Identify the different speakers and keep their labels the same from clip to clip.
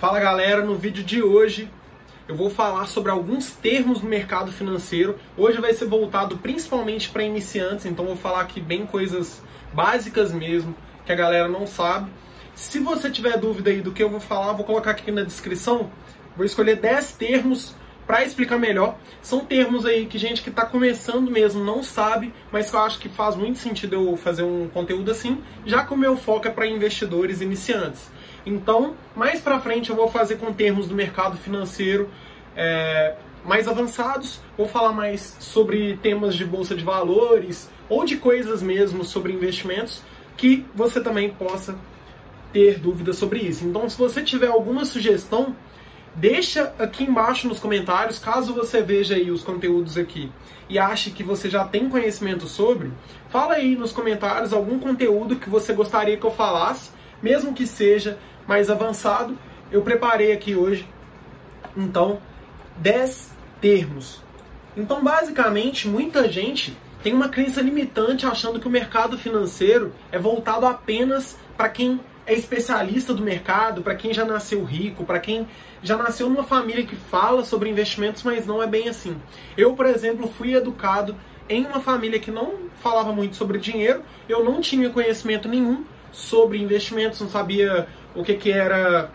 Speaker 1: Fala galera, no vídeo de hoje eu vou falar sobre alguns termos do mercado financeiro. Hoje vai ser voltado principalmente para iniciantes, então vou falar aqui bem coisas básicas mesmo, que a galera não sabe. Se você tiver dúvida aí do que eu vou falar, vou colocar aqui na descrição. Vou escolher 10 termos para explicar melhor. São termos aí que gente que está começando mesmo não sabe, mas que eu acho que faz muito sentido eu fazer um conteúdo assim, já que o meu foco é para investidores iniciantes. Então, mais para frente eu vou fazer com termos do mercado financeiro é, mais avançados. Vou falar mais sobre temas de bolsa de valores ou de coisas mesmo sobre investimentos que você também possa ter dúvidas sobre isso. Então, se você tiver alguma sugestão, deixa aqui embaixo nos comentários, caso você veja aí os conteúdos aqui e ache que você já tem conhecimento sobre, fala aí nos comentários algum conteúdo que você gostaria que eu falasse, mesmo que seja mais avançado, eu preparei aqui hoje, então, 10 termos. Então, basicamente, muita gente tem uma crença limitante achando que o mercado financeiro é voltado apenas para quem é especialista do mercado, para quem já nasceu rico, para quem já nasceu numa família que fala sobre investimentos, mas não é bem assim. Eu, por exemplo, fui educado em uma família que não falava muito sobre dinheiro, eu não tinha conhecimento nenhum sobre investimentos, não sabia o que, que era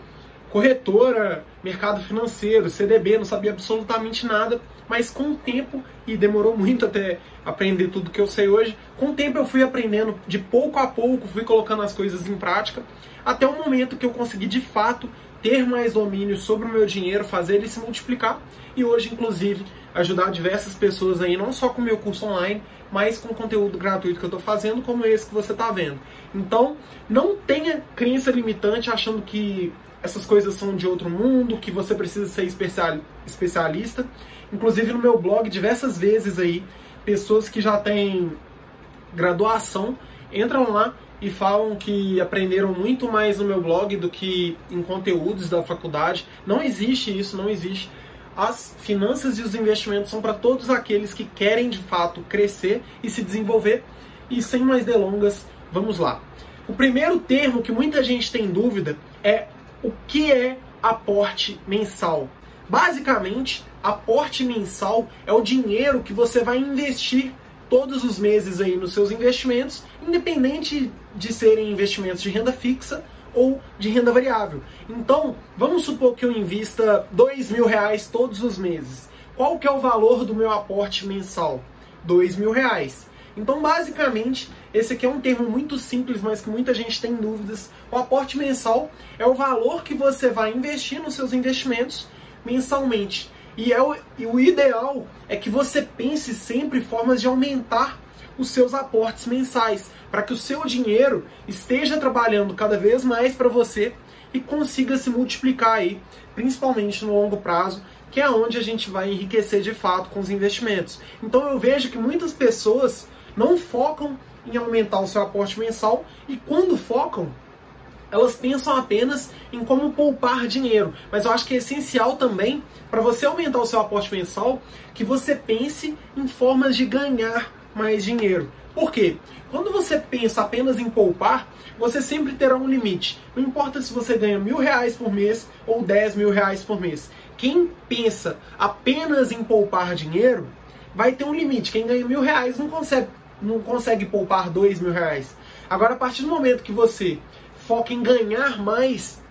Speaker 1: corretora, mercado financeiro, CDB, não sabia absolutamente nada, mas com o tempo, e demorou muito até aprender tudo que eu sei hoje, com o tempo eu fui aprendendo de pouco a pouco, fui colocando as coisas em prática, até o momento que eu consegui de fato ter mais domínio sobre o meu dinheiro, fazer ele se multiplicar e hoje, inclusive, ajudar diversas pessoas aí, não só com o meu curso online, mas com conteúdo gratuito que eu estou fazendo, como esse que você está vendo. Então, não tenha crença limitante achando que essas coisas são de outro mundo, que você precisa ser especialista. Inclusive no meu blog, diversas vezes aí, pessoas que já têm graduação entram lá e falam que aprenderam muito mais no meu blog do que em conteúdos da faculdade. Não existe isso, não existe. As finanças e os investimentos são para todos aqueles que querem de fato crescer e se desenvolver. E sem mais delongas, vamos lá. O primeiro termo que muita gente tem dúvida é o que é aporte mensal. Basicamente, aporte mensal é o dinheiro que você vai investir todos os meses aí nos seus investimentos, independente de serem investimentos de renda fixa ou de renda variável. Então, vamos supor que eu invista dois mil reais todos os meses. Qual que é o valor do meu aporte mensal? Dois mil reais. Então, basicamente, esse aqui é um termo muito simples, mas que muita gente tem dúvidas. O aporte mensal é o valor que você vai investir nos seus investimentos mensalmente. E, é o, e o ideal é que você pense sempre formas de aumentar os seus aportes mensais, para que o seu dinheiro esteja trabalhando cada vez mais para você e consiga se multiplicar aí, principalmente no longo prazo, que é onde a gente vai enriquecer de fato com os investimentos. Então eu vejo que muitas pessoas não focam em aumentar o seu aporte mensal e quando focam, elas pensam apenas em como poupar dinheiro. Mas eu acho que é essencial também para você aumentar o seu aporte mensal que você pense em formas de ganhar mais dinheiro. Por quê? Quando você pensa apenas em poupar, você sempre terá um limite. Não importa se você ganha mil reais por mês ou dez mil reais por mês. Quem pensa apenas em poupar dinheiro vai ter um limite. Quem ganha mil reais não consegue, não consegue poupar dois mil reais. Agora, a partir do momento que você foca em ganhar mais,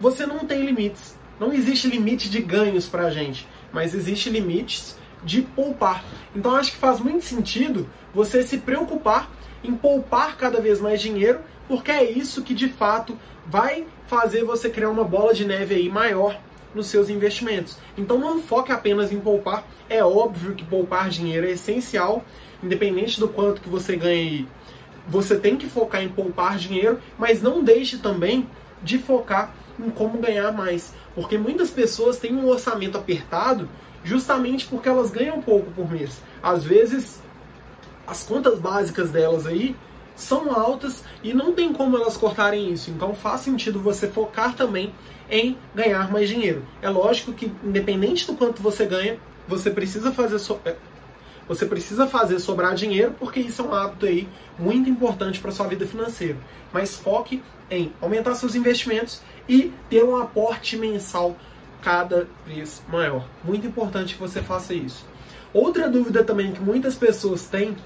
Speaker 1: você não tem limites. Não existe limite de ganhos para a gente, mas existe limites de poupar. Então acho que faz muito sentido você se preocupar em poupar cada vez mais dinheiro, porque é isso que de fato vai fazer você criar uma bola de neve aí maior nos seus investimentos. Então não foque apenas em poupar. É óbvio que poupar dinheiro é essencial, independente do quanto que você ganhe. Você tem que focar em poupar dinheiro, mas não deixe também de focar em como ganhar mais, porque muitas pessoas têm um orçamento apertado justamente porque elas ganham pouco por mês. Às vezes, as contas básicas delas aí são altas e não tem como elas cortarem isso. Então faz sentido você focar também em ganhar mais dinheiro. É lógico que independente do quanto você ganha, você precisa fazer so... Você precisa fazer sobrar dinheiro porque isso é um hábito aí muito importante para sua vida financeira. Mas foque em aumentar seus investimentos e ter um aporte mensal cada vez maior. Muito importante que você faça isso. Outra dúvida também que muitas pessoas têm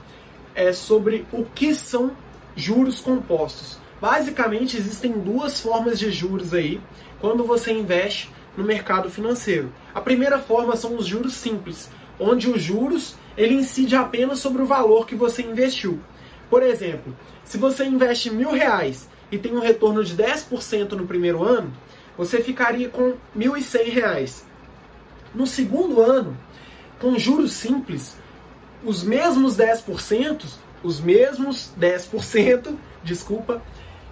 Speaker 1: é sobre o que são juros compostos. Basicamente, existem duas formas de juros aí quando você investe no mercado financeiro. A primeira forma são os juros simples, onde os juros ele incide apenas sobre o valor que você investiu. Por exemplo, se você investe mil reais e tem um retorno de 10% no primeiro ano, você ficaria com R$ 1.100. No segundo ano, com juros simples, os mesmos 10%, os mesmos 10%, desculpa,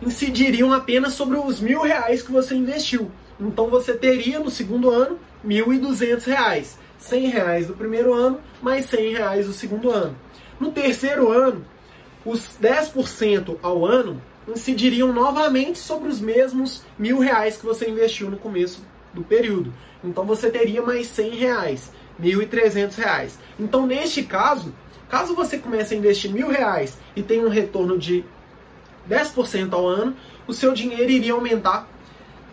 Speaker 1: incidiriam apenas sobre os mil reais que você investiu. Então você teria no segundo ano R$ 1.200, R$ 100 reais do primeiro ano, mais 100 reais do segundo ano. No terceiro ano, os 10% ao ano incidiriam novamente sobre os mesmos mil reais que você investiu no começo do período. Então você teria mais 100 reais, 1.300 reais. Então neste caso, caso você comece a investir mil reais e tenha um retorno de 10% ao ano, o seu dinheiro iria aumentar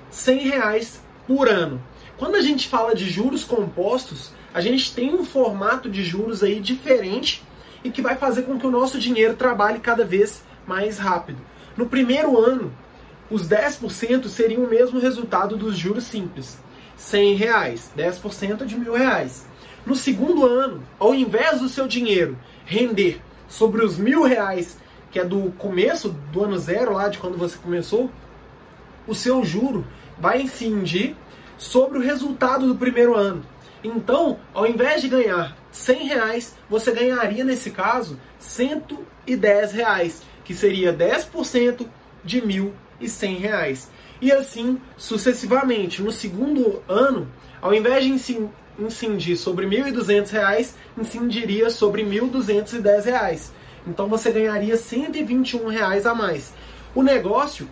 Speaker 1: 100 reais por ano. Quando a gente fala de juros compostos, a gente tem um formato de juros aí diferente e que vai fazer com que o nosso dinheiro trabalhe cada vez mais rápido. No primeiro ano, os 10% seriam o mesmo resultado dos juros simples. 100 reais, 10% de mil reais. No segundo ano, ao invés do seu dinheiro render sobre os mil reais, que é do começo do ano zero, lá de quando você começou, o seu juro vai incidir sobre o resultado do primeiro ano. Então, ao invés de ganhar 100 reais, você ganharia nesse caso 110 reais que seria 10% de R$ 1.100. E assim sucessivamente. No segundo ano, ao invés de incidir sobre R$ 1.200, incidiria sobre R$ 1.210. Então você ganharia 121 reais a mais. O negócio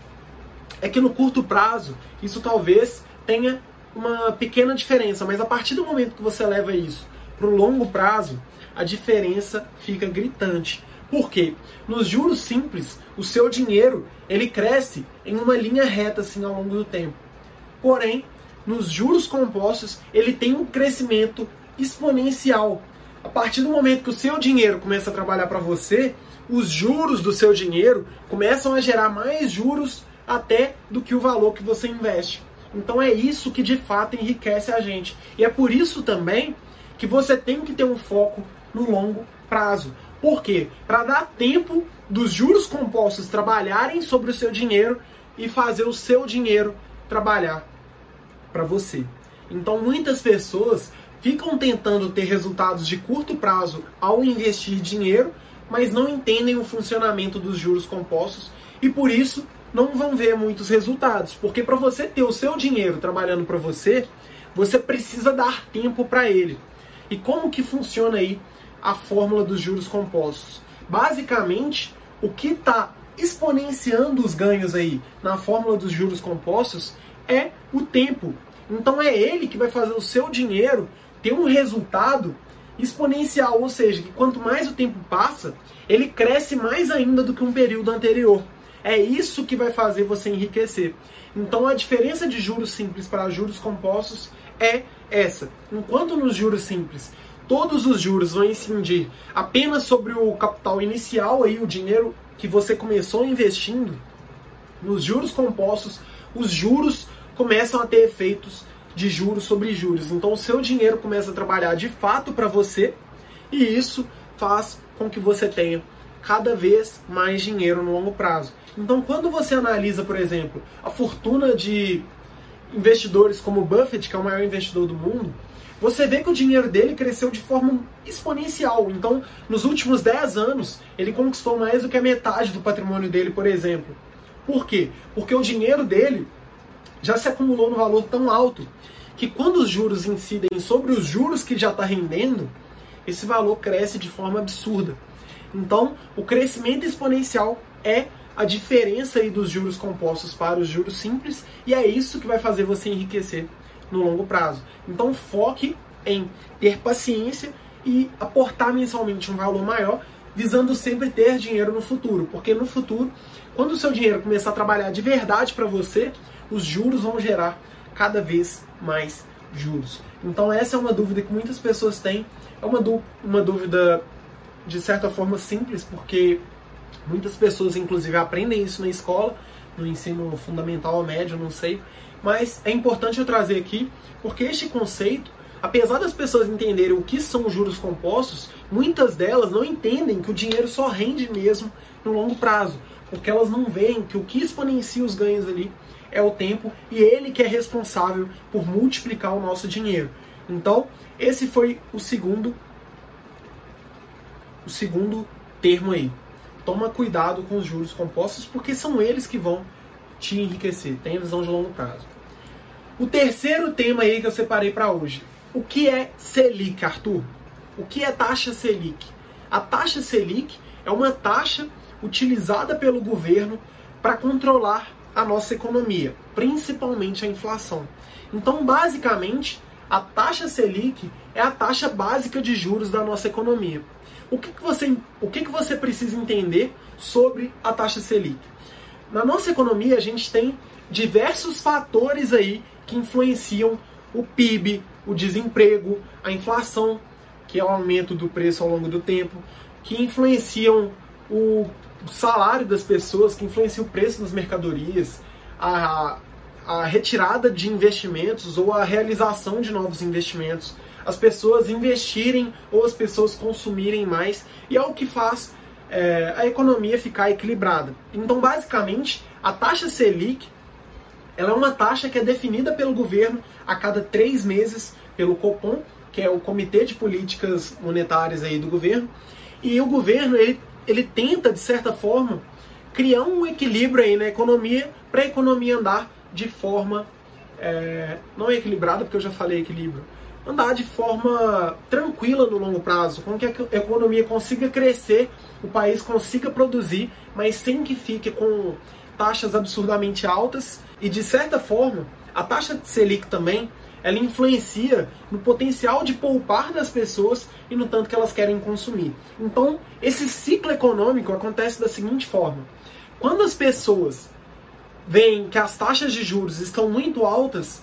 Speaker 1: é que no curto prazo, isso talvez tenha uma pequena diferença, mas a partir do momento que você leva isso para o longo prazo, a diferença fica gritante. Por quê? Nos juros simples, o seu dinheiro ele cresce em uma linha reta assim ao longo do tempo. Porém, nos juros compostos, ele tem um crescimento exponencial. A partir do momento que o seu dinheiro começa a trabalhar para você, os juros do seu dinheiro começam a gerar mais juros até do que o valor que você investe. Então é isso que de fato enriquece a gente. E é por isso também que você tem que ter um foco no longo prazo. Por quê? Para dar tempo dos juros compostos trabalharem sobre o seu dinheiro e fazer o seu dinheiro trabalhar para você. Então muitas pessoas ficam tentando ter resultados de curto prazo ao investir dinheiro, mas não entendem o funcionamento dos juros compostos e por isso não vão ver muitos resultados, porque para você ter o seu dinheiro trabalhando para você, você precisa dar tempo para ele. E como que funciona aí a fórmula dos juros compostos. Basicamente, o que está exponenciando os ganhos aí na fórmula dos juros compostos é o tempo. Então é ele que vai fazer o seu dinheiro ter um resultado exponencial, ou seja, que quanto mais o tempo passa, ele cresce mais ainda do que um período anterior. É isso que vai fazer você enriquecer. Então a diferença de juros simples para juros compostos é essa. Enquanto nos juros simples todos os juros vão incidir apenas sobre o capital inicial, aí, o dinheiro que você começou investindo, nos juros compostos, os juros começam a ter efeitos de juros sobre juros. Então o seu dinheiro começa a trabalhar de fato para você e isso faz com que você tenha cada vez mais dinheiro no longo prazo. Então quando você analisa, por exemplo, a fortuna de investidores como Buffett, que é o maior investidor do mundo, você vê que o dinheiro dele cresceu de forma exponencial. Então, nos últimos 10 anos, ele conquistou mais do que a metade do patrimônio dele, por exemplo. Por quê? Porque o dinheiro dele já se acumulou no valor tão alto que quando os juros incidem sobre os juros que já está rendendo, esse valor cresce de forma absurda. Então, o crescimento exponencial é a diferença aí dos juros compostos para os juros simples e é isso que vai fazer você enriquecer no longo prazo. Então foque em ter paciência e aportar mensalmente um valor maior, visando sempre ter dinheiro no futuro, porque no futuro, quando o seu dinheiro começar a trabalhar de verdade para você, os juros vão gerar cada vez mais juros. Então essa é uma dúvida que muitas pessoas têm, é uma, uma dúvida de certa forma simples, porque muitas pessoas inclusive aprendem isso na escola, no ensino fundamental ou médio, não sei, mas é importante eu trazer aqui, porque este conceito, apesar das pessoas entenderem o que são juros compostos, muitas delas não entendem que o dinheiro só rende mesmo no longo prazo, porque elas não veem que o que exponencia os ganhos ali é o tempo e ele que é responsável por multiplicar o nosso dinheiro. Então, esse foi o segundo o segundo termo aí. Toma cuidado com os juros compostos porque são eles que vão te enriquecer. Tenha visão de longo prazo. O terceiro tema aí que eu separei para hoje. O que é Selic, Arthur? O que é taxa Selic? A taxa Selic é uma taxa utilizada pelo governo para controlar a nossa economia, principalmente a inflação. Então, basicamente, a taxa Selic é a taxa básica de juros da nossa economia. O que, que, você, o que, que você precisa entender sobre a taxa Selic? Na nossa economia, a gente tem diversos fatores aí que influenciam o PIB, o desemprego, a inflação, que é o aumento do preço ao longo do tempo, que influenciam o salário das pessoas, que influencia o preço das mercadorias, a, a retirada de investimentos ou a realização de novos investimentos, as pessoas investirem ou as pessoas consumirem mais, e é o que faz é, a economia ficar equilibrada. Então, basicamente, a taxa Selic ela é uma taxa que é definida pelo governo a cada três meses pelo Copom, que é o Comitê de Políticas Monetárias aí do governo, e o governo ele ele tenta, de certa forma, criar um equilíbrio aí na economia para a economia andar de forma é, não equilibrada, porque eu já falei equilíbrio, andar de forma tranquila no longo prazo, com que a economia consiga crescer, o país consiga produzir, mas sem que fique com taxas absurdamente altas. E de certa forma a taxa de Selic também ela influencia no potencial de poupar das pessoas e no tanto que elas querem consumir. Então, esse ciclo econômico acontece da seguinte forma: quando as pessoas veem que as taxas de juros estão muito altas,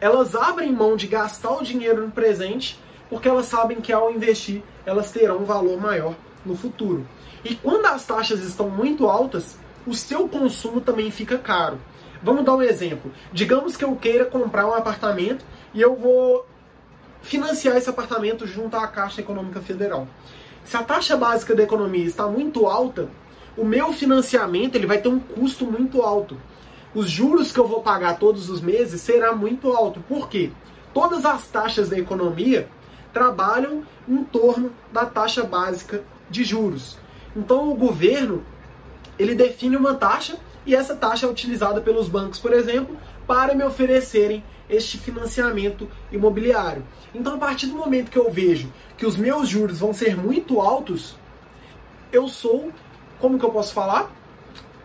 Speaker 1: elas abrem mão de gastar o dinheiro no presente, porque elas sabem que ao investir, elas terão um valor maior no futuro. E quando as taxas estão muito altas, o seu consumo também fica caro. Vamos dar um exemplo. Digamos que eu queira comprar um apartamento e eu vou financiar esse apartamento junto à Caixa Econômica Federal. Se a taxa básica da economia está muito alta, o meu financiamento ele vai ter um custo muito alto. Os juros que eu vou pagar todos os meses será muito alto. Por quê? Todas as taxas da economia trabalham em torno da taxa básica de juros. Então o governo ele define uma taxa e essa taxa é utilizada pelos bancos, por exemplo, para me oferecerem este financiamento imobiliário. Então, a partir do momento que eu vejo que os meus juros vão ser muito altos, eu sou, como que eu posso falar?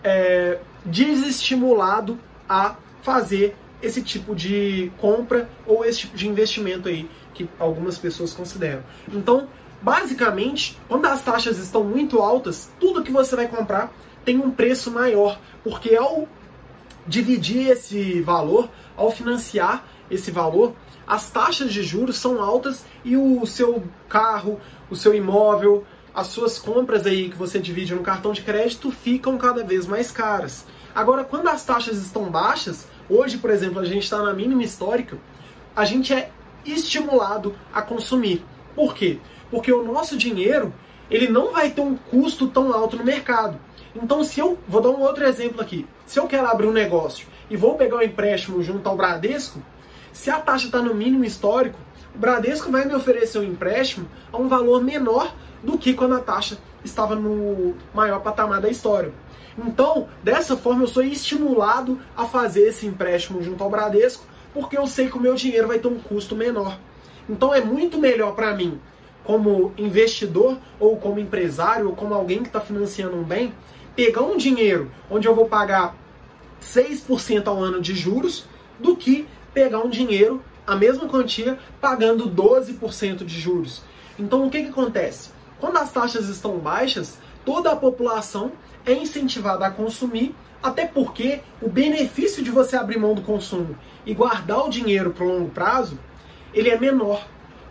Speaker 1: É, desestimulado a fazer esse tipo de compra ou esse tipo de investimento aí que algumas pessoas consideram. Então, basicamente, quando as taxas estão muito altas, tudo que você vai comprar tem um preço maior, porque ao dividir esse valor, ao financiar esse valor, as taxas de juros são altas e o seu carro, o seu imóvel, as suas compras aí que você divide no cartão de crédito ficam cada vez mais caras. Agora, quando as taxas estão baixas, hoje, por exemplo, a gente está na mínima histórica, a gente é estimulado a consumir. Por quê? Porque o nosso dinheiro ele não vai ter um custo tão alto no mercado. Então, se eu vou dar um outro exemplo aqui, se eu quero abrir um negócio e vou pegar um empréstimo junto ao Bradesco, se a taxa está no mínimo histórico, o Bradesco vai me oferecer um empréstimo a um valor menor do que quando a taxa estava no maior patamar da história. Então, dessa forma, eu sou estimulado a fazer esse empréstimo junto ao Bradesco, porque eu sei que o meu dinheiro vai ter um custo menor. Então, é muito melhor para mim, como investidor, ou como empresário, ou como alguém que está financiando um bem, pegar um dinheiro onde eu vou pagar 6% ao ano de juros do que pegar um dinheiro, a mesma quantia, pagando 12% de juros. Então o que, que acontece? Quando as taxas estão baixas, toda a população é incentivada a consumir, até porque o benefício de você abrir mão do consumo e guardar o dinheiro para o longo prazo, ele é menor.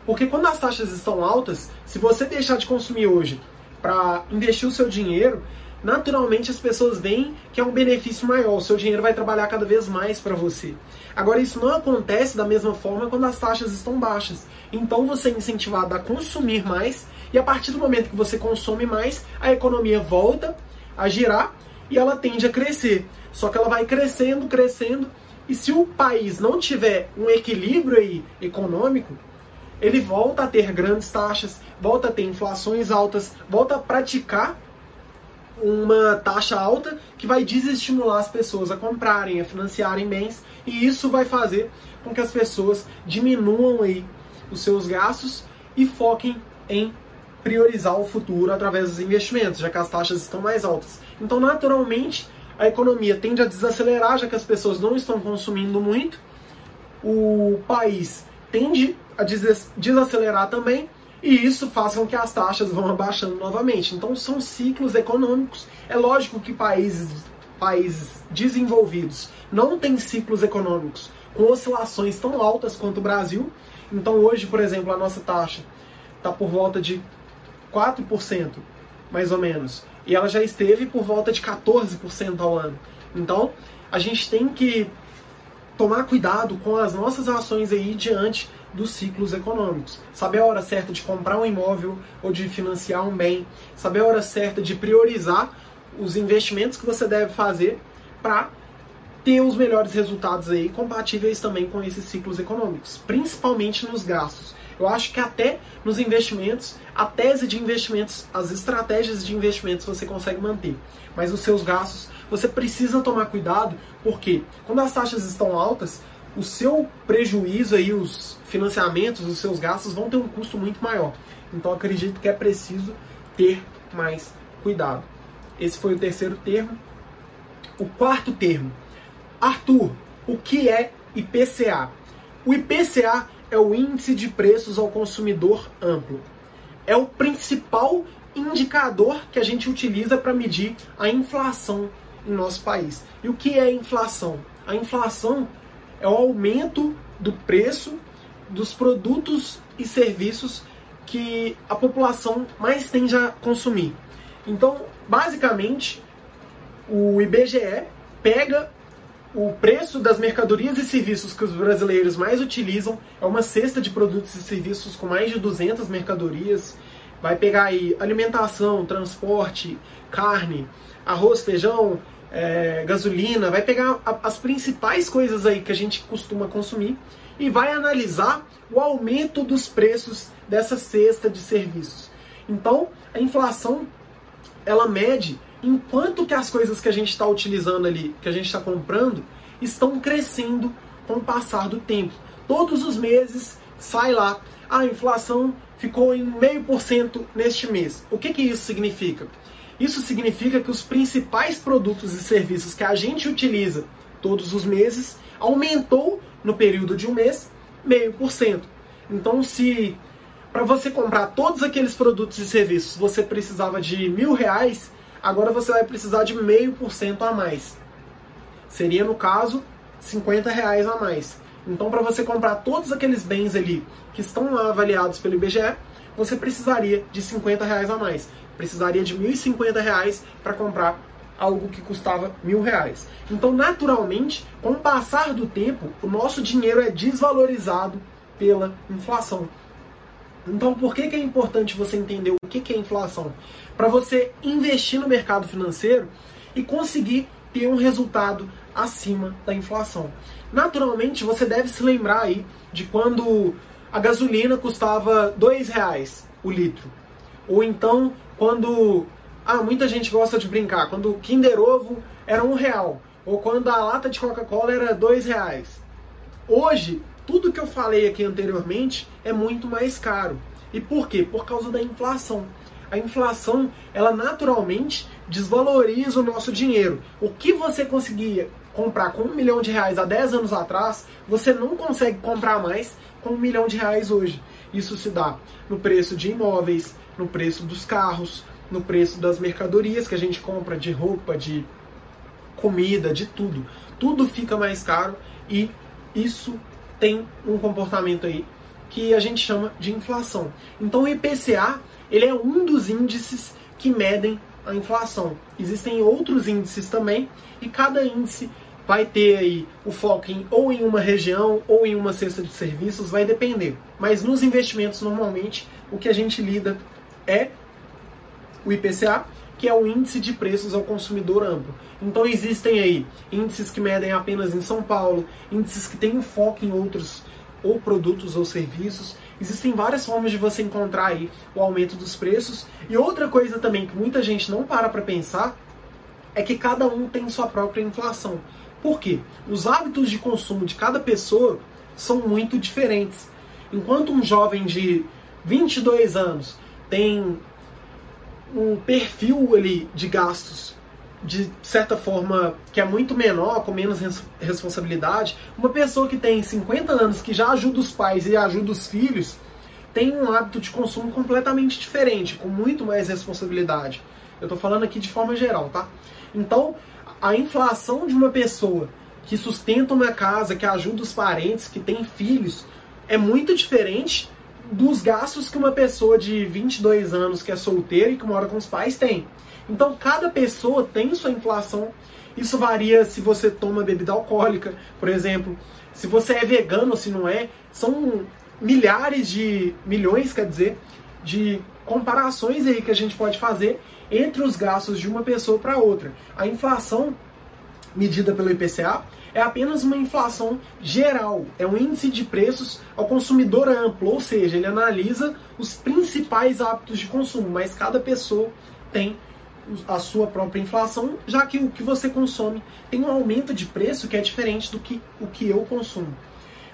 Speaker 1: Porque quando as taxas estão altas, se você deixar de consumir hoje para investir o seu dinheiro, naturalmente as pessoas veem que é um benefício maior, o seu dinheiro vai trabalhar cada vez mais para você. Agora, isso não acontece da mesma forma quando as taxas estão baixas. Então, você é incentivado a consumir mais, e a partir do momento que você consome mais, a economia volta a girar e ela tende a crescer. Só que ela vai crescendo, crescendo, e se o país não tiver um equilíbrio aí econômico, ele volta a ter grandes taxas, volta a ter inflações altas, volta a praticar uma taxa alta que vai desestimular as pessoas a comprarem, a financiarem bens, e isso vai fazer com que as pessoas diminuam aí os seus gastos e foquem em priorizar o futuro através dos investimentos, já que as taxas estão mais altas. Então, naturalmente, a economia tende a desacelerar, já que as pessoas não estão consumindo muito, o país tende a desacelerar também, e isso faz com que as taxas vão abaixando novamente. Então são ciclos econômicos. É lógico que países, países desenvolvidos não têm ciclos econômicos com oscilações tão altas quanto o Brasil. Então hoje, por exemplo, a nossa taxa está por volta de 4%, mais ou menos. E ela já esteve por volta de 14% ao ano. Então, a gente tem que tomar cuidado com as nossas ações aí diante dos ciclos econômicos. Saber a hora certa de comprar um imóvel ou de financiar um bem, saber a hora certa de priorizar os investimentos que você deve fazer para ter os melhores resultados aí compatíveis também com esses ciclos econômicos, principalmente nos gastos. Eu acho que até nos investimentos, a tese de investimentos, as estratégias de investimentos você consegue manter, mas os seus gastos você precisa tomar cuidado, porque quando as taxas estão altas, o seu prejuízo aí, os financiamentos, os seus gastos vão ter um custo muito maior. Então acredito que é preciso ter mais cuidado. Esse foi o terceiro termo. O quarto termo. Arthur, o que é IPCA? O IPCA é o Índice de Preços ao Consumidor Amplo. É o principal indicador que a gente utiliza para medir a inflação em nosso país. E o que é inflação? A inflação é o aumento do preço dos produtos e serviços que a população mais tende a consumir. Então, basicamente, o IBGE pega o preço das mercadorias e serviços que os brasileiros mais utilizam, é uma cesta de produtos e serviços com mais de 200 mercadorias. Vai pegar aí alimentação, transporte, carne, arroz, feijão, é, gasolina, vai pegar a, as principais coisas aí que a gente costuma consumir e vai analisar o aumento dos preços dessa cesta de serviços. Então, a inflação ela mede enquanto que as coisas que a gente está utilizando ali, que a gente está comprando, estão crescendo com o passar do tempo. Todos os meses sai lá, a inflação ficou em meio por cento neste mês. O que, que isso significa? Isso significa que os principais produtos e serviços que a gente utiliza todos os meses aumentou no período de um mês meio por cento. Então, se para você comprar todos aqueles produtos e serviços você precisava de mil reais, agora você vai precisar de meio por cento a mais. Seria no caso 50 reais a mais. Então, para você comprar todos aqueles bens ali que estão lá avaliados pelo IBGE, você precisaria de 50 reais a mais precisaria de R$ 1.050 para comprar algo que custava mil reais. Então, naturalmente, com o passar do tempo, o nosso dinheiro é desvalorizado pela inflação. Então, por que, que é importante você entender o que, que é inflação? Para você investir no mercado financeiro e conseguir ter um resultado acima da inflação. Naturalmente, você deve se lembrar aí de quando a gasolina custava dois reais o litro. Ou então quando. Ah, muita gente gosta de brincar. Quando o Kinder Ovo era um real. Ou quando a lata de Coca-Cola era dois reais. Hoje, tudo que eu falei aqui anteriormente é muito mais caro. E por quê? Por causa da inflação. A inflação, ela naturalmente desvaloriza o nosso dinheiro. O que você conseguia comprar com um milhão de reais há 10 anos atrás, você não consegue comprar mais com um milhão de reais hoje. Isso se dá no preço de imóveis, no preço dos carros, no preço das mercadorias que a gente compra, de roupa, de comida, de tudo. Tudo fica mais caro e isso tem um comportamento aí que a gente chama de inflação. Então o IPCA, ele é um dos índices que medem a inflação. Existem outros índices também e cada índice vai ter aí o foco em, ou em uma região ou em uma cesta de serviços, vai depender. Mas nos investimentos, normalmente, o que a gente lida é o IPCA, que é o índice de preços ao consumidor amplo. Então existem aí índices que medem apenas em São Paulo, índices que têm um foco em outros ou produtos ou serviços. Existem várias formas de você encontrar aí o aumento dos preços. E outra coisa também que muita gente não para para pensar é que cada um tem sua própria inflação. Por quê? Os hábitos de consumo de cada pessoa são muito diferentes. Enquanto um jovem de 22 anos tem um perfil ali de gastos de certa forma que é muito menor, com menos responsabilidade, uma pessoa que tem 50 anos, que já ajuda os pais e ajuda os filhos, tem um hábito de consumo completamente diferente, com muito mais responsabilidade. Eu estou falando aqui de forma geral, tá? Então, a inflação de uma pessoa que sustenta uma casa, que ajuda os parentes, que tem filhos, é muito diferente dos gastos que uma pessoa de 22 anos que é solteira e que mora com os pais tem. Então, cada pessoa tem sua inflação. Isso varia se você toma bebida alcoólica, por exemplo, se você é vegano ou se não é. São milhares de milhões, quer dizer, de comparações aí que a gente pode fazer entre os gastos de uma pessoa para outra. A inflação medida pelo IPCA é apenas uma inflação geral, é um índice de preços ao consumidor amplo, ou seja, ele analisa os principais hábitos de consumo, mas cada pessoa tem a sua própria inflação, já que o que você consome tem um aumento de preço que é diferente do que o que eu consumo.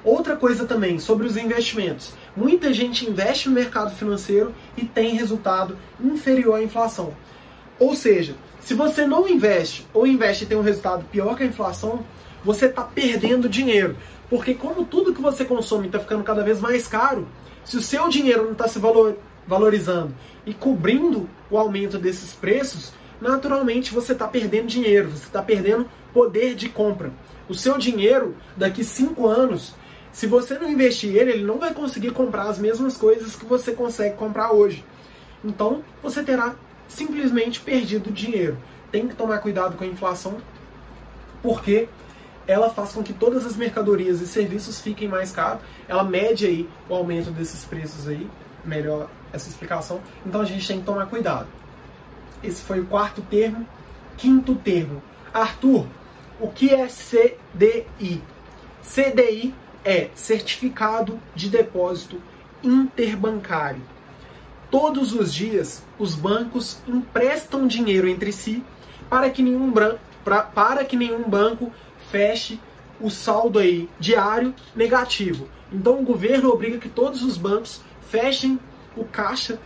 Speaker 1: Outra coisa também sobre os investimentos. Muita gente investe no mercado financeiro e tem resultado inferior à inflação. Ou seja, se você não investe ou investe e tem um resultado pior que a inflação, você está perdendo dinheiro. Porque como tudo que você consome está ficando cada vez mais caro, se o seu dinheiro não está se valor, valorizando e cobrindo o aumento desses preços, naturalmente você está perdendo dinheiro, você está perdendo poder de compra. O seu dinheiro, daqui cinco anos, se você não investir ele, ele não vai conseguir comprar as mesmas coisas que você consegue comprar hoje. Então, você terá simplesmente perdido dinheiro. Tem que tomar cuidado com a inflação, porque ela faz com que todas as mercadorias e serviços fiquem mais caros. Ela mede aí o aumento desses preços aí, melhor essa explicação. Então a gente tem que tomar cuidado. Esse foi o quarto termo. Quinto termo. Arthur, o que é CDI? CDI é Certificado de Depósito Interbancário. Todos os dias, os bancos emprestam dinheiro entre si para que nenhum, pra, para que nenhum banco feche o saldo aí diário negativo. Então o governo obriga que todos os bancos fechem o caixa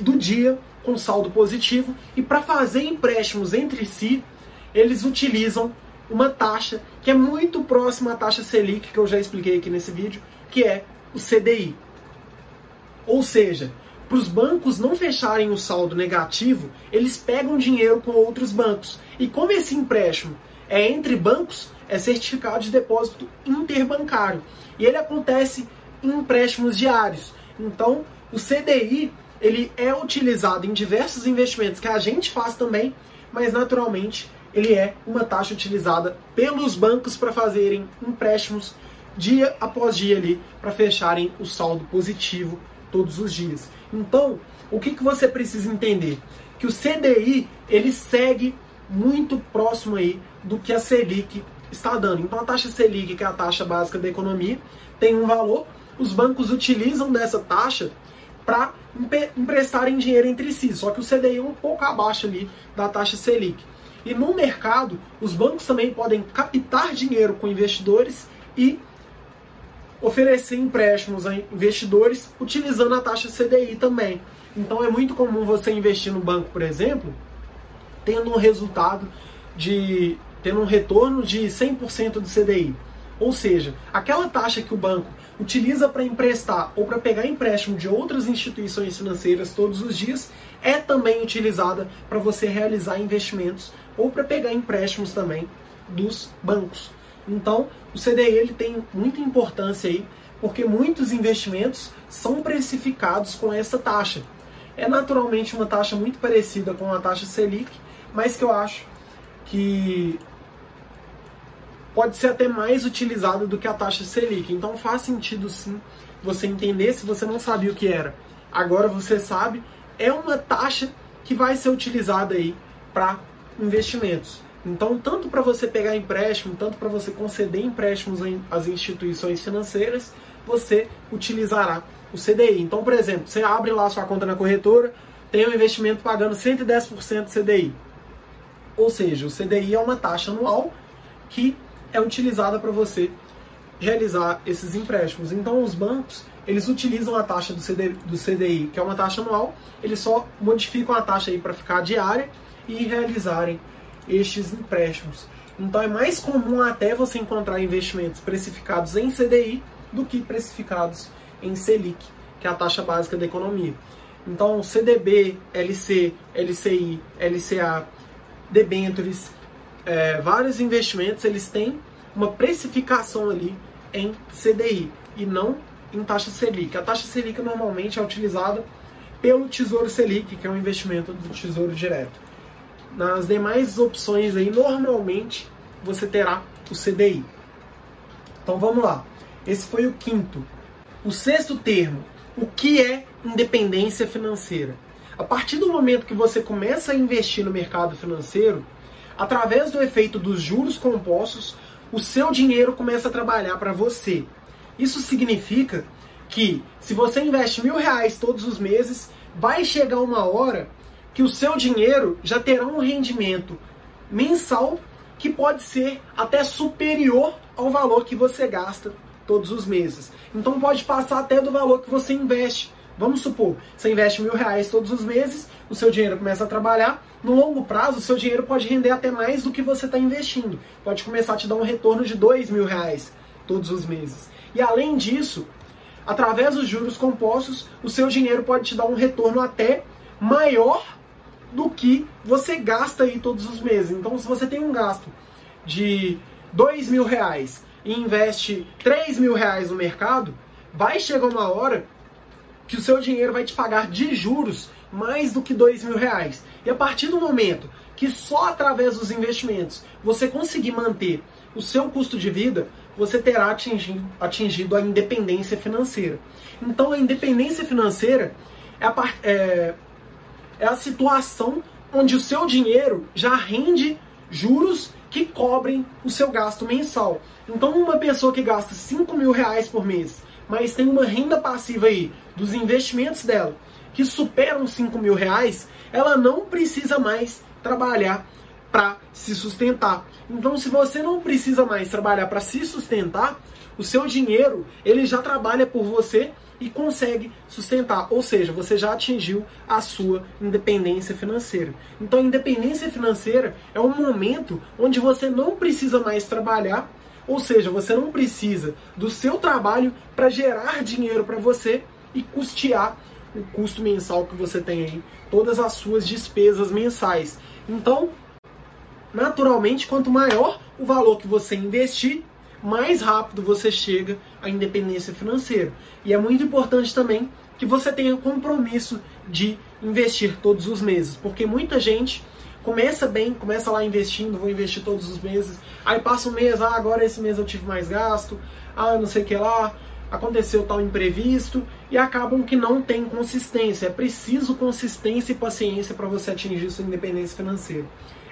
Speaker 1: do dia com saldo positivo e para fazer empréstimos entre si, eles utilizam uma taxa que é muito próxima à taxa Selic, que eu já expliquei aqui nesse vídeo, que é o CDI. Ou seja, para os bancos não fecharem o saldo negativo, eles pegam dinheiro com outros bancos. E como esse empréstimo é entre bancos, é certificado de depósito interbancário. E ele acontece em empréstimos diários. Então, o CDI ele é utilizado em diversos investimentos que a gente faz também, mas naturalmente ele é uma taxa utilizada pelos bancos para fazerem empréstimos dia após dia ali para fecharem o saldo positivo todos os dias. Então, o que, que você precisa entender? Que o CDI ele segue muito próximo aí do que a Selic está dando. Então a taxa Selic, que é a taxa básica da economia, tem um valor, os bancos utilizam dessa taxa para emprestarem dinheiro entre si, só que o CDI é um pouco abaixo ali da taxa Selic. E no mercado, os bancos também podem captar dinheiro com investidores e oferecer empréstimos a investidores utilizando a taxa CDI também. Então é muito comum você investir no banco, por exemplo, tendo um resultado de tendo um retorno de 100% do CDI. Ou seja, aquela taxa que o banco utiliza para emprestar ou para pegar empréstimo de outras instituições financeiras todos os dias é também utilizada para você realizar investimentos ou para pegar empréstimos também dos bancos. Então, o CDI ele tem muita importância aí, porque muitos investimentos são precificados com essa taxa. É naturalmente uma taxa muito parecida com a taxa Selic, mas que eu acho que pode ser até mais utilizada do que a taxa Selic. Então faz sentido sim você entender se você não sabia o que era. Agora você sabe, é uma taxa que vai ser utilizada aí para investimentos. Então, tanto para você pegar empréstimo, tanto para você conceder empréstimos às instituições financeiras, você utilizará o CDI. Então, por exemplo, você abre lá sua conta na corretora, tem um investimento pagando 110% CDI. Ou seja, o CDI é uma taxa anual que é utilizada para você realizar esses empréstimos. Então, os bancos eles utilizam a taxa do, CD, do CDI, que é uma taxa anual, eles só modificam a taxa aí para ficar diária e realizarem estes empréstimos. Então é mais comum até você encontrar investimentos precificados em CDI do que precificados em Selic, que é a taxa básica da economia. Então CDB, LC, LCI, LCA, debentures, é, vários investimentos eles têm uma precificação ali em CDI e não em taxa Selic. A taxa Selic normalmente é utilizada pelo Tesouro Selic, que é um investimento do Tesouro Direto. Nas demais opções aí, normalmente você terá o CDI. Então vamos lá. Esse foi o quinto. O sexto termo, o que é independência financeira? A partir do momento que você começa a investir no mercado financeiro, através do efeito dos juros compostos, o seu dinheiro começa a trabalhar para você. Isso significa que se você investe mil reais todos os meses, vai chegar uma hora que o seu dinheiro já terá um rendimento mensal que pode ser até superior ao valor que você gasta todos os meses. Então pode passar até do valor que você investe. Vamos supor, você investe mil reais todos os meses, o seu dinheiro começa a trabalhar. No longo prazo, o seu dinheiro pode render até mais do que você está investindo. Pode começar a te dar um retorno de dois mil reais todos os meses. E além disso, através dos juros compostos, o seu dinheiro pode te dar um retorno até maior do que você gasta aí todos os meses. Então, se você tem um gasto de dois mil reais e investe três mil reais no mercado, vai chegar uma hora que o seu dinheiro vai te pagar de juros mais do que dois mil reais. E a partir do momento que só através dos investimentos você conseguir manter o seu custo de vida, você terá atingido, atingido a independência financeira. Então a independência financeira é a, é, é a situação onde o seu dinheiro já rende juros que cobrem o seu gasto mensal. Então uma pessoa que gasta 5 mil reais por mês, mas tem uma renda passiva aí dos investimentos dela que superam 5 mil reais, ela não precisa mais trabalhar para se sustentar. Então, se você não precisa mais trabalhar para se sustentar, o seu dinheiro ele já trabalha por você e consegue sustentar. Ou seja, você já atingiu a sua independência financeira. Então, independência financeira é um momento onde você não precisa mais trabalhar, ou seja, você não precisa do seu trabalho para gerar dinheiro para você e custear o custo mensal que você tem aí, todas as suas despesas mensais. Então, naturalmente, quanto maior o valor que você investir, mais rápido você chega à independência financeira. E é muito importante também que você tenha compromisso de investir todos os meses, porque muita gente começa bem, começa lá investindo, vou investir todos os meses, aí passa um mês, ah, agora esse mês eu tive mais gasto, ah, não sei o que lá, aconteceu tal imprevisto e acabam que não tem consistência. É preciso consistência e paciência para você atingir sua independência financeira.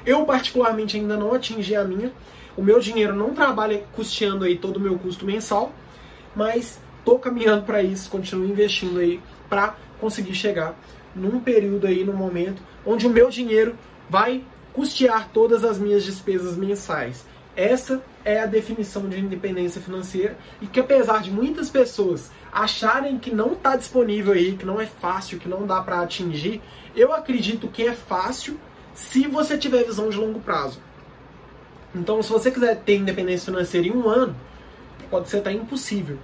Speaker 1: Eu particularmente ainda não atingi a minha. O meu dinheiro não trabalha custeando aí todo o meu custo mensal, mas estou caminhando para isso, continuo investindo aí para conseguir chegar num período aí, num momento onde o meu dinheiro vai custear todas as minhas despesas mensais. Essa é a definição de independência financeira e que apesar de muitas pessoas acharem que não está disponível aí, que não é fácil, que não dá para atingir, eu acredito que é fácil se você tiver visão de longo prazo. Então, se você quiser ter independência financeira em um ano, pode ser até impossível.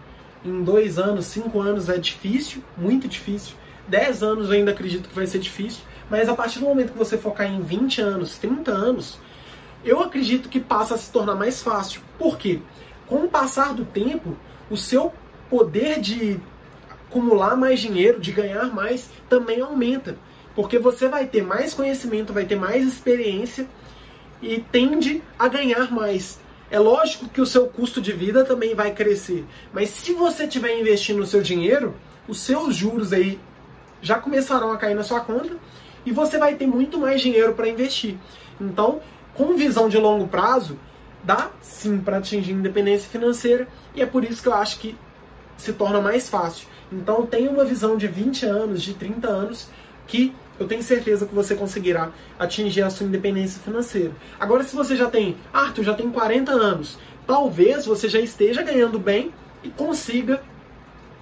Speaker 1: Em dois anos, cinco anos é difícil, muito difícil. Dez anos eu ainda acredito que vai ser difícil. Mas a partir do momento que você focar em 20 anos, 30 anos, eu acredito que passa a se tornar mais fácil. Por quê? Com o passar do tempo, o seu poder de acumular mais dinheiro, de ganhar mais, também aumenta. Porque você vai ter mais conhecimento, vai ter mais experiência e tende a ganhar mais. É lógico que o seu custo de vida também vai crescer, mas se você estiver investindo o seu dinheiro, os seus juros aí já começarão a cair na sua conta e você vai ter muito mais dinheiro para investir. Então, com visão de longo prazo, dá sim para atingir independência financeira e é por isso que eu acho que se torna mais fácil. Então, tenha uma visão de 20 anos, de 30 anos, que eu tenho certeza que você conseguirá atingir a sua independência financeira. Agora, se você já tem, Arthur, já tem 40 anos, talvez você já esteja ganhando bem e consiga,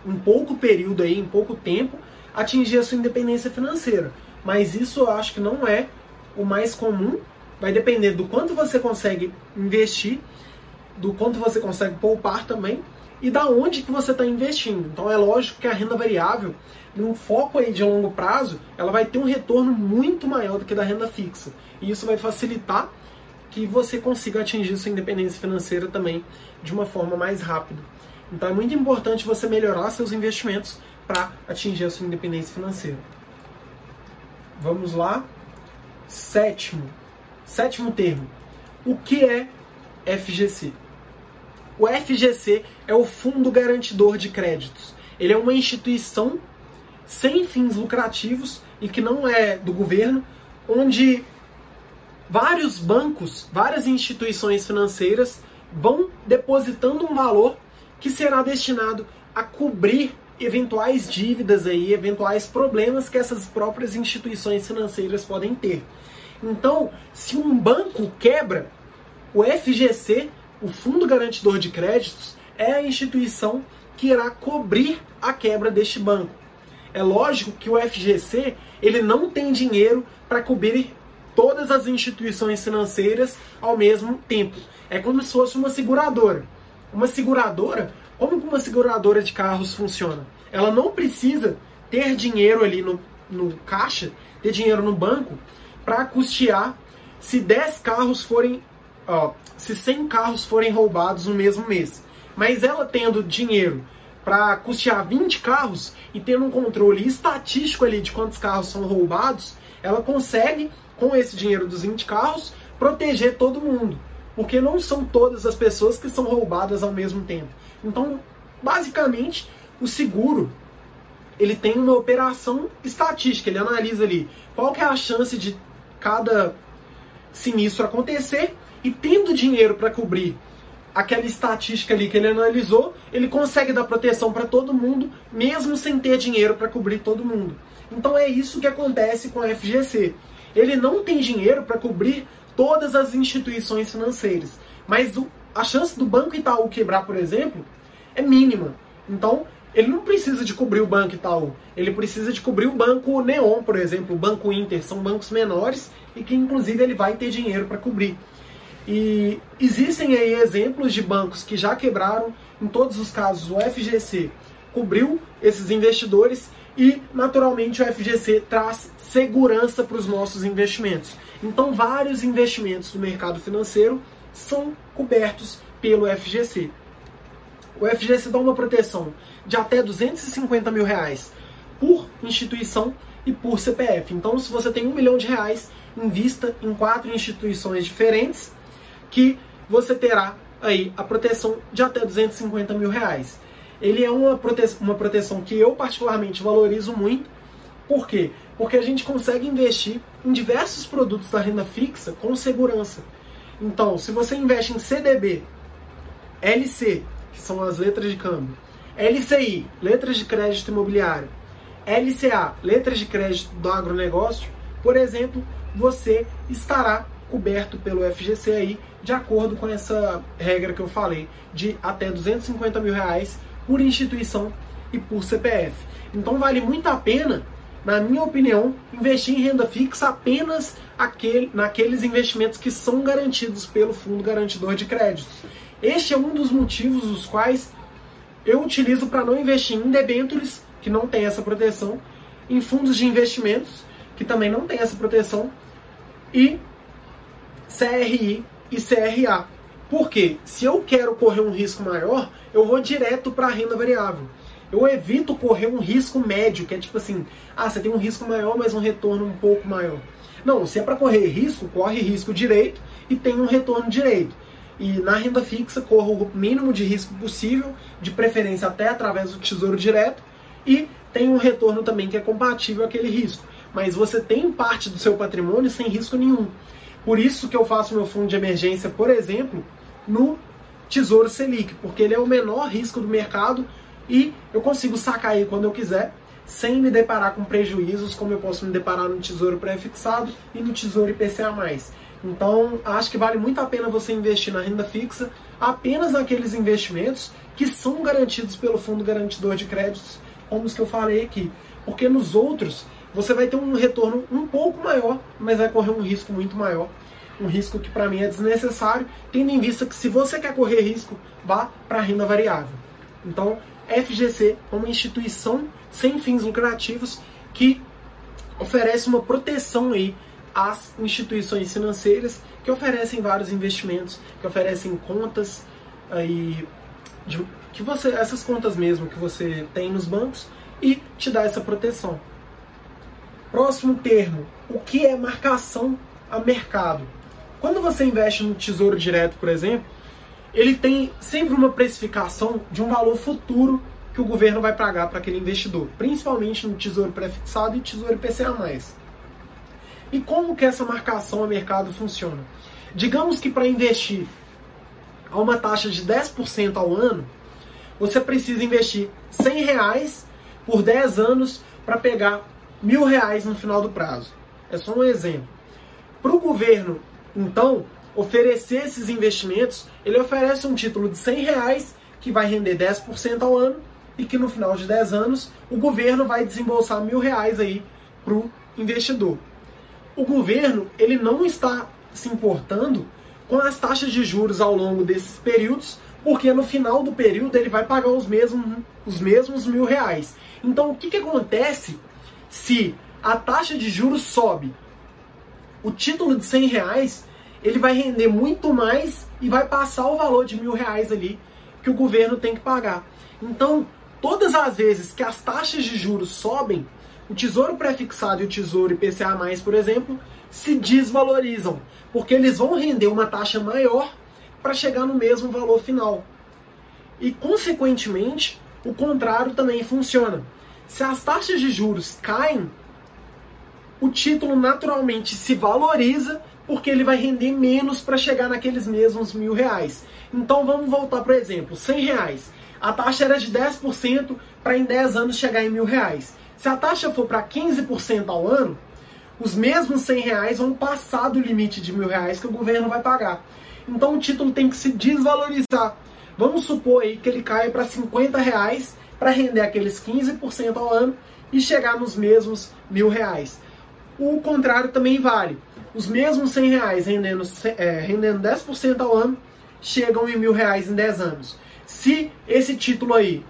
Speaker 1: em pouco período aí, em pouco tempo, atingir a sua independência financeira. Mas isso eu acho que não é o mais comum. Vai depender do quanto você consegue investir, do quanto você consegue poupar também e da onde que você está investindo. Então é lógico que a renda variável, num foco aí de longo prazo, ela vai ter um retorno muito maior do que da renda fixa. E isso vai facilitar que você consiga atingir sua independência financeira também de uma forma mais rápida. Então é muito importante você melhorar seus investimentos para atingir a sua independência financeira. Vamos lá. Sétimo. Sétimo termo. O que é FGC? O FGC é o Fundo Garantidor de Créditos. Ele é uma instituição sem fins lucrativos e que não é do governo, onde vários bancos, várias instituições financeiras vão depositando um valor que será destinado a cobrir eventuais dívidas aí, eventuais problemas que essas próprias instituições financeiras podem ter. Então, se um banco quebra, o FGC o Fundo Garantidor de Créditos é a instituição que irá cobrir a quebra deste banco. É lógico que o FGC ele não tem dinheiro para cobrir todas as instituições financeiras ao mesmo tempo. É como se fosse uma seguradora. Uma seguradora, como uma seguradora de carros funciona? Ela não precisa ter dinheiro ali no, no caixa, ter dinheiro no banco, para custear se 10 carros forem ó, se 100 carros forem roubados no mesmo mês. Mas ela tendo dinheiro para custear 20 carros e tendo um controle estatístico ali de quantos carros são roubados, ela consegue, com esse dinheiro dos 20 carros, proteger todo mundo. Porque não são todas as pessoas que são roubadas ao mesmo tempo. Então, basicamente, o seguro ele tem uma operação estatística, ele analisa ali qual que é a chance de cada sinistro acontecer e tendo dinheiro para cobrir aquela estatística ali que ele analisou, ele consegue dar proteção para todo mundo, mesmo sem ter dinheiro para cobrir todo mundo. Então é isso que acontece com a FGC. Ele não tem dinheiro para cobrir todas as instituições financeiras, mas a chance do Banco Itaú quebrar, por exemplo, é mínima. Então, ele não precisa de cobrir o Banco Itaú, ele precisa de cobrir o Banco Neon, por exemplo, o Banco Inter, são bancos menores e que inclusive ele vai ter dinheiro para cobrir. E existem aí exemplos de bancos que já quebraram, em todos os casos o FGC cobriu esses investidores e naturalmente o FGC traz segurança para os nossos investimentos. Então vários investimentos do mercado financeiro são cobertos pelo FGC. O FGC dá uma proteção de até 250 mil reais por instituição e por CPF. Então, se você tem um milhão de reais, invista em quatro instituições diferentes que você terá aí a proteção de até 250 mil reais. Ele é uma, prote uma proteção que eu particularmente valorizo muito. Por quê? Porque a gente consegue investir em diversos produtos da renda fixa com segurança. Então, se você investe em CDB, LC, que são as letras de câmbio, LCI, letras de crédito imobiliário, LCA, letras de crédito do agronegócio, por exemplo, você estará coberto pelo FGC aí, de acordo com essa regra que eu falei, de até 250 mil reais por instituição e por CPF. Então vale muito a pena na minha opinião, investir em renda fixa apenas aquele, naqueles investimentos que são garantidos pelo fundo garantidor de créditos. Este é um dos motivos os quais eu utilizo para não investir em debêntures, que não tem essa proteção, em fundos de investimentos, que também não tem essa proteção, e CRI e CRA. Porque se eu quero correr um risco maior, eu vou direto para a renda variável. Eu evito correr um risco médio, que é tipo assim, ah, você tem um risco maior, mas um retorno um pouco maior. Não, se é para correr risco, corre risco direito e tem um retorno direito. E na renda fixa, corro o mínimo de risco possível, de preferência até através do tesouro direto, e tem um retorno também que é compatível àquele risco. Mas você tem parte do seu patrimônio sem risco nenhum. Por isso que eu faço meu fundo de emergência, por exemplo, no Tesouro Selic, porque ele é o menor risco do mercado e eu consigo sacar aí quando eu quiser, sem me deparar com prejuízos, como eu posso me deparar no Tesouro Pré-Fixado e no Tesouro IPCA+. Então, acho que vale muito a pena você investir na renda fixa apenas naqueles investimentos que são garantidos pelo Fundo Garantidor de Créditos, como os que eu falei aqui. Porque nos outros, você vai ter um retorno um pouco maior, mas vai correr um risco muito maior. Um risco que para mim é desnecessário, tendo em vista que se você quer correr risco, vá para a renda variável. Então, FGC é uma instituição sem fins lucrativos que oferece uma proteção aí às instituições financeiras que oferecem vários investimentos, que oferecem contas aí de, que você essas contas mesmo que você tem nos bancos e te dá essa proteção. Próximo termo, o que é marcação a mercado? Quando você investe no Tesouro Direto, por exemplo, ele tem sempre uma precificação de um valor futuro que o governo vai pagar para aquele investidor, principalmente no Tesouro Prefixado e Tesouro IPCA+. E como que essa marcação a mercado funciona? Digamos que para investir a uma taxa de 10% ao ano, você precisa investir 100 reais por 10 anos para pegar mil reais no final do prazo. É só um exemplo. Para o governo, então, oferecer esses investimentos, ele oferece um título de 100 reais que vai render 10% ao ano e que no final de 10 anos o governo vai desembolsar mil reais aí para o investidor. O governo ele não está se importando com as taxas de juros ao longo desses períodos, porque no final do período ele vai pagar os mesmos, os mesmos mil reais. Então o que, que acontece se a taxa de juros sobe, o título de 100 reais ele vai render muito mais e vai passar o valor de mil reais ali que o governo tem que pagar. Então, todas as vezes que as taxas de juros sobem, o tesouro prefixado e o tesouro IPCA+, por exemplo, se desvalorizam, porque eles vão render uma taxa maior para chegar no mesmo valor final. E, consequentemente, o contrário também funciona. Se as taxas de juros caem, o título naturalmente se valoriza porque ele vai render menos para chegar naqueles mesmos mil reais. Então vamos voltar para o exemplo, 100 reais. A taxa era de 10% para em 10 anos chegar em mil reais. Se a taxa for para 15% ao ano, os mesmos 100 reais vão passar do limite de mil reais que o governo vai pagar. Então o título tem que se desvalorizar. Vamos supor aí que ele caia para 50 reais para render aqueles 15% ao ano e chegar nos mesmos mil reais. O contrário também vale. Os mesmos 100 reais rendendo, é, rendendo 10% ao ano chegam em mil reais em 10 anos. Se esse título aí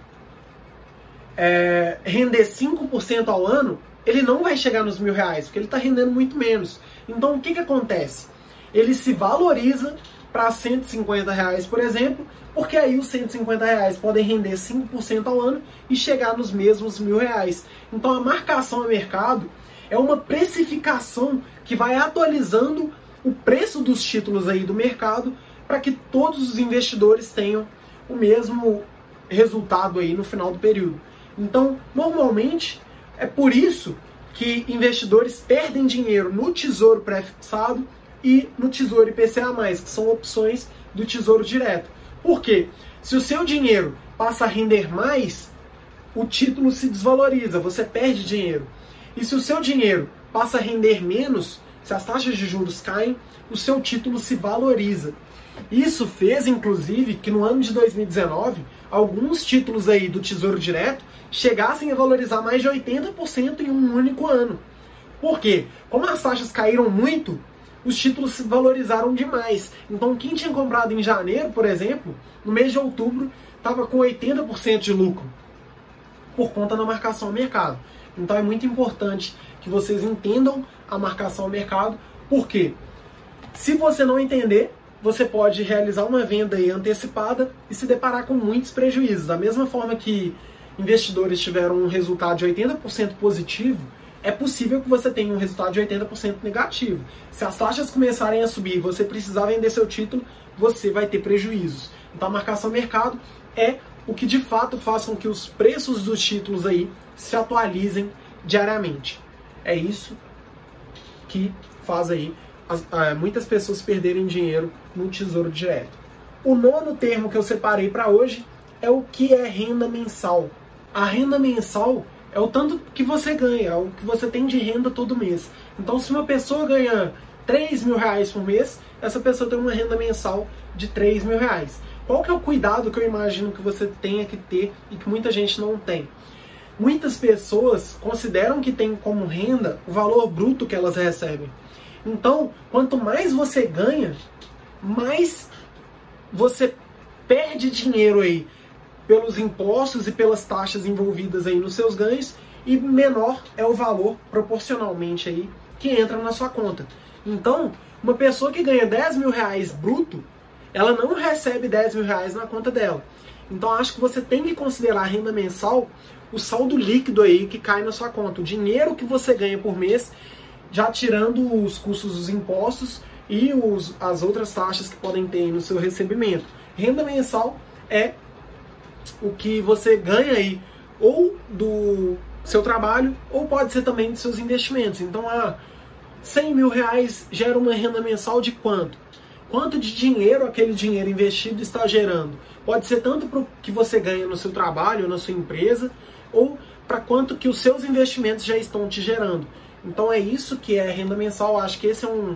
Speaker 1: é, render 5% ao ano, ele não vai chegar nos mil reais, porque ele está rendendo muito menos. Então o que, que acontece? Ele se valoriza para 150 reais, por exemplo, porque aí os 150 reais podem render 5% ao ano e chegar nos mesmos mil reais. Então a marcação a mercado é uma precificação que vai atualizando o preço dos títulos aí do mercado para que todos os investidores tenham o mesmo resultado aí no final do período. Então, normalmente, é por isso que investidores perdem dinheiro no tesouro pré-fixado e no tesouro IPCA+, que são opções do tesouro direto. Por quê? Se o seu dinheiro passa a render mais, o título se desvaloriza, você perde dinheiro. E se o seu dinheiro passa a render menos, se as taxas de juros caem, o seu título se valoriza. Isso fez, inclusive, que no ano de 2019, alguns títulos aí do Tesouro Direto chegassem a valorizar mais de 80% em um único ano. Por quê? Como as taxas caíram muito, os títulos se valorizaram demais. Então, quem tinha comprado em janeiro, por exemplo, no mês de outubro, estava com 80% de lucro por conta da marcação ao mercado. Então, é muito importante que vocês entendam a marcação ao mercado, porque se você não entender, você pode realizar uma venda antecipada e se deparar com muitos prejuízos. Da mesma forma que investidores tiveram um resultado de 80% positivo, é possível que você tenha um resultado de 80% negativo. Se as taxas começarem a subir e você precisar vender seu título, você vai ter prejuízos. Então a marcação mercado é o que de fato faz com que os preços dos títulos aí se atualizem diariamente. É isso que faz aí as, muitas pessoas perderem dinheiro no tesouro direto. O nono termo que eu separei para hoje é o que é renda mensal. A renda mensal é o tanto que você ganha, é o que você tem de renda todo mês. Então, se uma pessoa ganha 3 mil reais por mês, essa pessoa tem uma renda mensal de 3 mil reais. Qual que é o cuidado que eu imagino que você tenha que ter e que muita gente não tem? Muitas pessoas consideram que tem como renda o valor bruto que elas recebem. Então, quanto mais você ganha, mais você perde dinheiro aí pelos impostos e pelas taxas envolvidas aí nos seus ganhos e menor é o valor proporcionalmente aí que entra na sua conta. Então, uma pessoa que ganha 10 mil reais bruto, ela não recebe 10 mil reais na conta dela. Então, acho que você tem que considerar a renda mensal o saldo líquido aí que cai na sua conta, o dinheiro que você ganha por mês, já tirando os custos dos impostos e os, as outras taxas que podem ter no seu recebimento. Renda mensal é o que você ganha aí ou do seu trabalho ou pode ser também dos seus investimentos. Então, ah, 100 mil reais gera uma renda mensal de quanto? Quanto de dinheiro aquele dinheiro investido está gerando? Pode ser tanto para o que você ganha no seu trabalho, na sua empresa, ou para quanto que os seus investimentos já estão te gerando. Então é isso que é renda mensal. Acho que esse é um,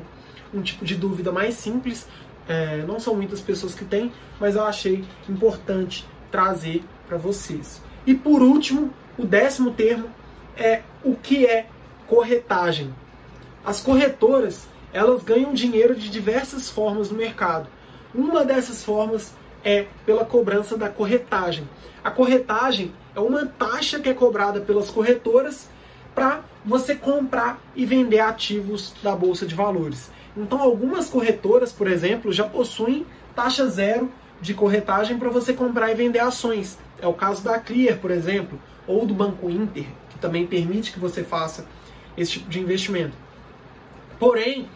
Speaker 1: um tipo de dúvida mais simples. É, não são muitas pessoas que têm, mas eu achei importante trazer para vocês. E por último, o décimo termo é o que é corretagem. As corretoras, elas ganham dinheiro de diversas formas no mercado. Uma dessas formas é pela cobrança da corretagem. A corretagem é uma taxa que é cobrada pelas corretoras para você comprar e vender ativos da bolsa de valores. Então, algumas corretoras, por exemplo, já possuem taxa zero de corretagem para você comprar e vender ações. É o caso da Clear, por exemplo, ou do Banco Inter, que também permite que você faça esse tipo de investimento. Porém,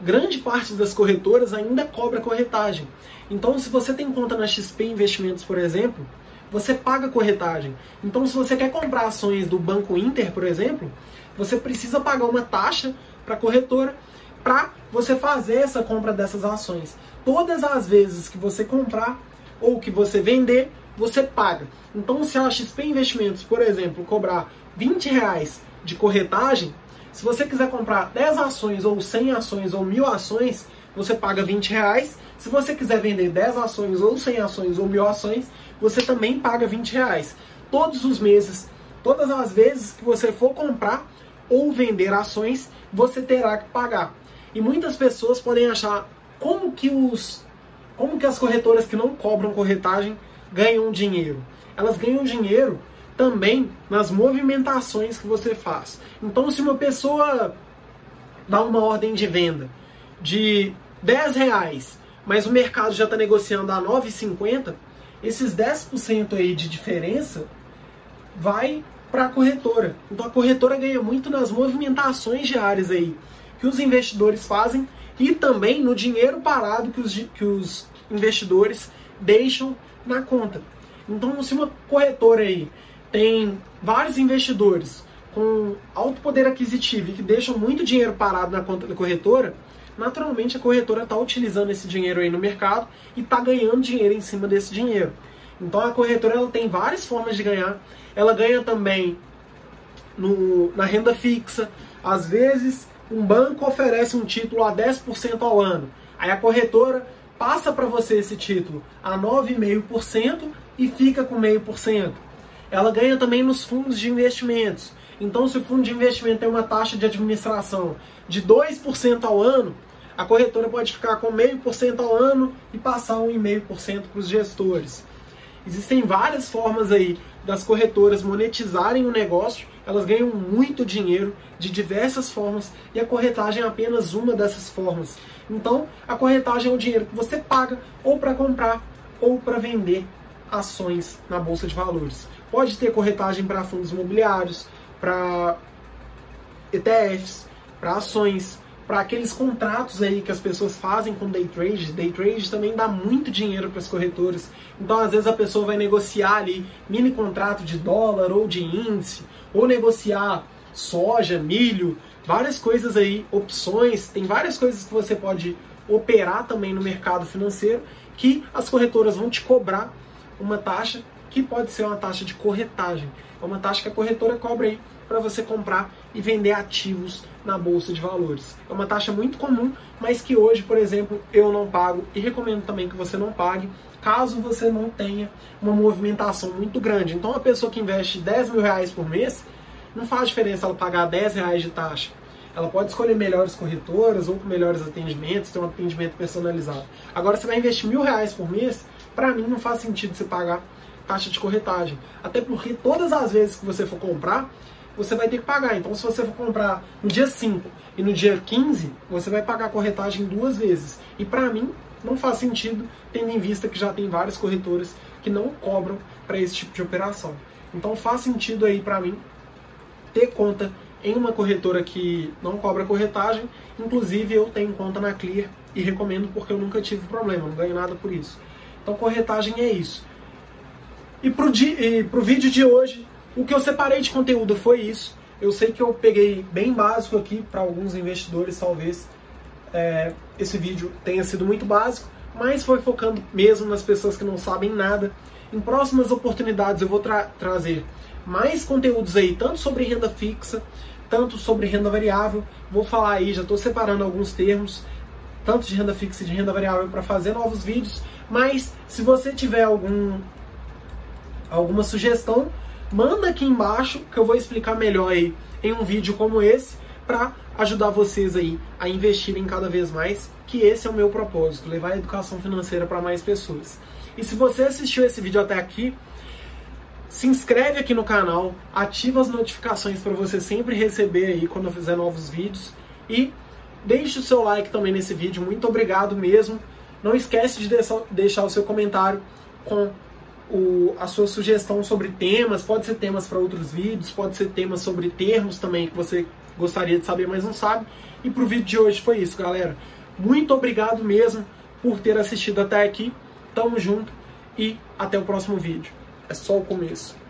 Speaker 1: grande parte das corretoras ainda cobra corretagem. Então, se você tem conta na XP Investimentos, por exemplo, você paga corretagem. Então, se você quer comprar ações do Banco Inter, por exemplo, você precisa pagar uma taxa para a corretora para você fazer essa compra dessas ações. Todas as vezes que você comprar ou que você vender, você paga. Então, se a XP Investimentos, por exemplo, cobrar 20 reais de corretagem, se você quiser comprar 10 ações, ou 100 ações, ou 1000 ações, você paga 20 reais. Se você quiser vender 10 ações, ou 100 ações, ou 1000 ações, você também paga 20 reais. Todos os meses, todas as vezes que você for comprar ou vender ações, você terá que pagar. E muitas pessoas podem achar como que os como que as corretoras que não cobram corretagem ganham dinheiro. Elas ganham dinheiro também nas movimentações que você faz. Então, se uma pessoa dá uma ordem de venda de 10 reais, mas o mercado já está negociando a 9,50, esses 10% aí de diferença vai para a corretora. Então a corretora ganha muito nas movimentações diárias aí que os investidores fazem e também no dinheiro parado que os, que os investidores deixam na conta. Então, se uma corretora aí tem vários investidores com alto poder aquisitivo e que deixam muito dinheiro parado na conta da corretora, naturalmente a corretora está utilizando esse dinheiro aí no mercado e está ganhando dinheiro em cima desse dinheiro. Então a corretora ela tem várias formas de ganhar. Ela ganha também no, na renda fixa, às vezes um banco oferece um título a 10% ao ano. Aí a corretora passa para você esse título a 9,5% e fica com 0,5%. Ela ganha também nos fundos de investimentos. Então, se o fundo de investimento tem uma taxa de administração de 2% ao ano, a corretora pode ficar com 0,5% ao ano e passar 1,5% para os gestores. Existem várias formas aí das corretoras monetizarem o negócio, elas ganham muito dinheiro de diversas formas e a corretagem é apenas uma dessas formas. Então, a corretagem é o dinheiro que você paga ou para comprar ou para vender ações na bolsa de valores. Pode ter corretagem para fundos imobiliários, para ETFs, para ações, para aqueles contratos aí que as pessoas fazem com day trade. Day trade também dá muito dinheiro para as corretoras. Então, às vezes a pessoa vai negociar ali mini contrato de dólar ou de índice, ou negociar soja, milho, várias coisas aí, opções, tem várias coisas que você pode operar também no mercado financeiro que as corretoras vão te cobrar uma taxa que pode ser uma taxa de corretagem. É uma taxa que a corretora cobra aí para você comprar e vender ativos na bolsa de valores. É uma taxa muito comum, mas que hoje, por exemplo, eu não pago e recomendo também que você não pague, caso você não tenha uma movimentação muito grande. Então, a pessoa que investe 10 mil reais por mês, não faz diferença ela pagar 10 reais de taxa. Ela pode escolher melhores corretoras ou com melhores atendimentos, ter um atendimento personalizado. Agora, você vai investir mil reais por mês, para mim não faz sentido você pagar taxa de corretagem. Até porque todas as vezes que você for comprar, você vai ter que pagar. Então, se você for comprar no dia 5 e no dia 15, você vai pagar a corretagem duas vezes. E para mim, não faz sentido, tendo em vista que já tem várias corretoras que não cobram para esse tipo de operação. Então, faz sentido aí para mim ter conta em uma corretora que não cobra corretagem. Inclusive, eu tenho conta na Clear e recomendo porque eu nunca tive problema, não ganho nada por isso. Então, corretagem é isso. E pro, di, pro vídeo de hoje, o que eu separei de conteúdo foi isso. Eu sei que eu peguei bem básico aqui para alguns investidores, talvez é, esse vídeo tenha sido muito básico, mas foi focando mesmo nas pessoas que não sabem nada. Em próximas oportunidades eu vou tra trazer mais conteúdos aí, tanto sobre renda fixa, tanto sobre renda variável. Vou falar aí, já estou separando alguns termos, tanto de renda fixa e de renda variável, para fazer novos vídeos. Mas se você tiver algum alguma sugestão, manda aqui embaixo que eu vou explicar melhor aí em um vídeo como esse para ajudar vocês aí a investirem cada vez mais, que esse é o meu propósito, levar a educação financeira para mais pessoas. E se você assistiu esse vídeo até aqui, se inscreve aqui no canal, ativa as notificações para você sempre receber aí quando eu fizer novos vídeos e deixe o seu like também nesse vídeo. Muito obrigado mesmo. Não esquece de deixar o seu comentário com o, a sua sugestão sobre temas, pode ser temas para outros vídeos, pode ser temas sobre termos também que você gostaria de saber, mas não sabe. E pro vídeo de hoje foi isso, galera. Muito obrigado mesmo por ter assistido até aqui. Tamo junto e até o próximo vídeo. É só o começo.